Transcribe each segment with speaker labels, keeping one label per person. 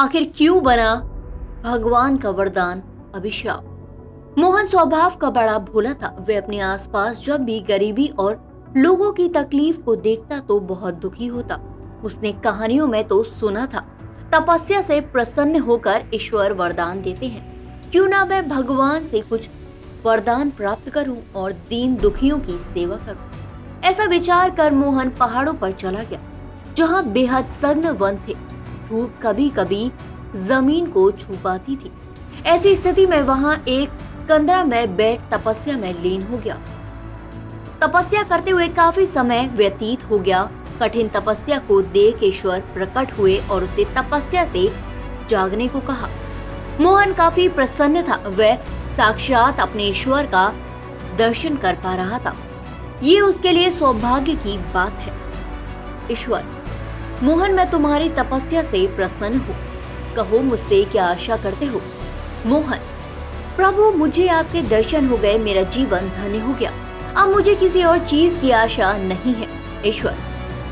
Speaker 1: आखिर क्यों बना? भगवान का वरदान, अभिशाप। मोहन स्वभाव का बड़ा भोला था। वे अपने आसपास जब भी गरीबी और लोगों की तकलीफ़ को देखता तो बहुत दुखी होता। उसने कहानियों में तो सुना था। तपस्या से प्रसन्न होकर ईश्वर वरदान देते हैं। क्यों ना मैं भगवान से कुछ वरदान प्राप्त करूँ और दीन दुखियों की सेवा करूँ? ऐसा विचार कर मोहन पहाड़ों पर चला गया, जहाँ बेहद सघन वन थे। धूप कभी कभी ज़मीन को छू पाती थी। ऐसी स्थिति में वहाँ एक कंदरा में बैठ तपस्या में लीन हो गया। तपस्या करते हुए काफ़ी समय व्यतीत हो गया। कठिन तपस्या को देख ईश्वर प्रकट हुए और उसे तपस्या से जागने को कहा। मोहन काफ़ी प्रसन्न था। वह साक्षात अपने ईश्वर का दर्शन कर पा रहा था। ये उसके लिए सौभाग्य की बात है। ईश्वर मोहन, मैं तुम्हारी तपस्या से प्रसन्न हूँ। कहो मुझसे क्या आशा करते हो? मोहन, प्रभु, मुझे आपके दर्शन हो गए, मेरा जीवन धन्य हो गया। अब मुझे किसी और चीज़ की आशा नहीं है, ईश्वर।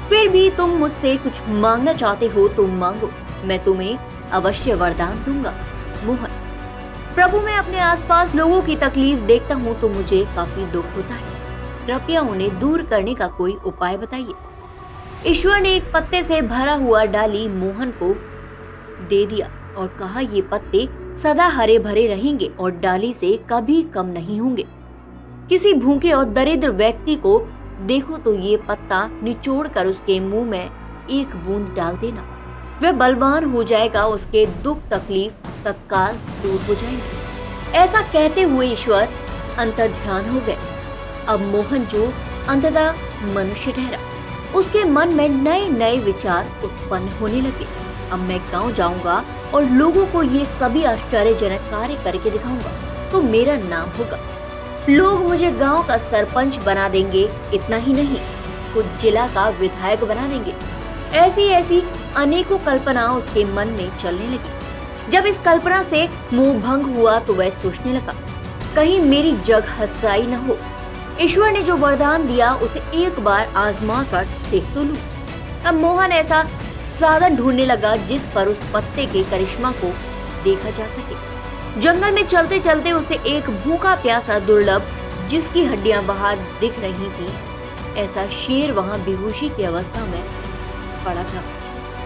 Speaker 1: फिर भी तुम मुझसे कुछ मांगना चाहते हो तो मांगो, मैं तुम्हें अवश्य वरदान दूँगा। मोहन, प्रभु, मैं अपने आसपास लोगों की तकलीफ़ देखता हूँ तो मुझे काफ़ी दुख होता है। कृपया उन्हें दूर करने का कोई उपाय बताइए। ईश्वर ने एक पत्ते से भरा हुआ डाली मोहन को दे दिया और कहा, ये पत्ते सदा हरे भरे रहेंगे और डाली से कभी कम नहीं होंगे। किसी भूखे और दरिद्र व्यक्ति को देखो तो ये पत्ता निचोड़ कर उसके मुँह में एक बूंद डाल देना। वह बलवान हो जाएगा, उसके दुख तकलीफ़ तत्काल दूर हो जाएँगे। ऐसा कहते हुए ईश्वर अंतर ध्यान हो गए। अब मोहन जो अंततः मनुष्य ठहरा। उसके मन में नए नए विचार उत्पन्न होने लगे। अब मैं गाँव जाऊँगा और लोगों को ये सभी आश्चर्यजनक कार्य करके दिखाऊँगा। तो मेरा नाम होगा। लोग मुझे गाँव का सरपंच बना देंगे, इतना ही नहीं, खुद जिला का विधायक बना देंगे। ऐसी ऐसी अनेकों कल्पना उसके मन में चलने लगी। जब इस कल्पना से मुँह भंग हुआ तो वह सोचने लगा, कहीं मेरी जग हसाई न हो। ईश्वर ने जो वरदान दिया, उसे एक बार आजमा कर देख तो लू। अब मोहन ऐसा साधन ढूँढने लगा, जिस पर उस पत्ते के करिश्मा को देखा जा सके। जंगल में चलते चलते उसे एक भूखा प्यासा दुर्लभ, जिसकी हड्डियाँ बाहर दिख रही थी, ऐसा शेर वहाँ बेहोशी की अवस्था में पड़ा था।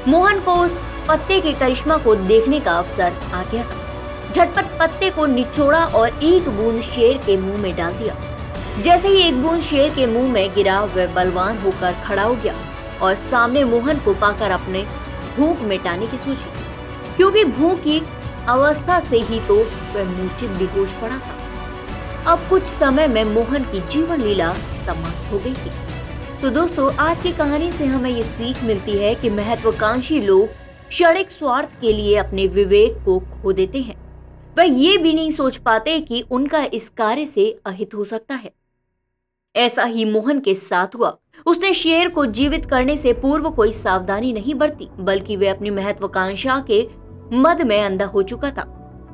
Speaker 1: मोहन को उस पत्ते के करिश्मा को देखने का अवसर आ गया था। झटपट पत्ते को निचोड़ा और एक बूंद शेर के मुँह में डाल दिया। जैसे ही एक बूंद शेर के मुँह में गिरा, वह बलवान होकर खड़ा हो गया और सामने मोहन को पाकर अपने भूख मिटाने की सोची। क्योंकि भूख की अवस्था से ही तो वह मूर्छित, बेहोश पड़ा था। अब कुछ समय में मोहन की जीवन लीला समाप्त हो गई थी। तो दोस्तों, आज की कहानी से हमें ये सीख मिलती है कि महत्वाकांक्षी लोग क्षणिक स्वार्थ के लिए अपने विवेक को खो देते हैं। वह ये भी नहीं सोच पाते कि उनका इस कार्य से अहित हो सकता है। ऐसा ही मोहन के साथ हुआ। उसने शेर को जीवित करने से पूर्व कोई सावधानी नहीं बरती, बल्कि वे अपनी महत्वाकांक्षा के मद में अंधा हो चुका था।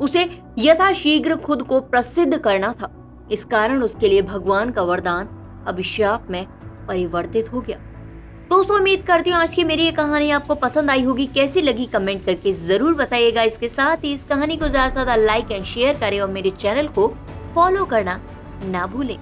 Speaker 1: उसे यथाशीघ्र खुद को प्रसिद्ध करना था। इस कारण उसके लिए भगवान का वरदान अभिशाप में परिवर्तित हो गया। दोस्तों, उम्मीद करती हूँ आज की मेरी ये कहानी आपको पसंद आई होगी। कैसी लगी कमेंट करके ज़रूर बताइएगा। इसके साथ ही इस कहानी को ज़्यादा से ज़्यादा लाइक एंड शेयर करें और मेरे चैनल को फॉलो करना ना भूलें।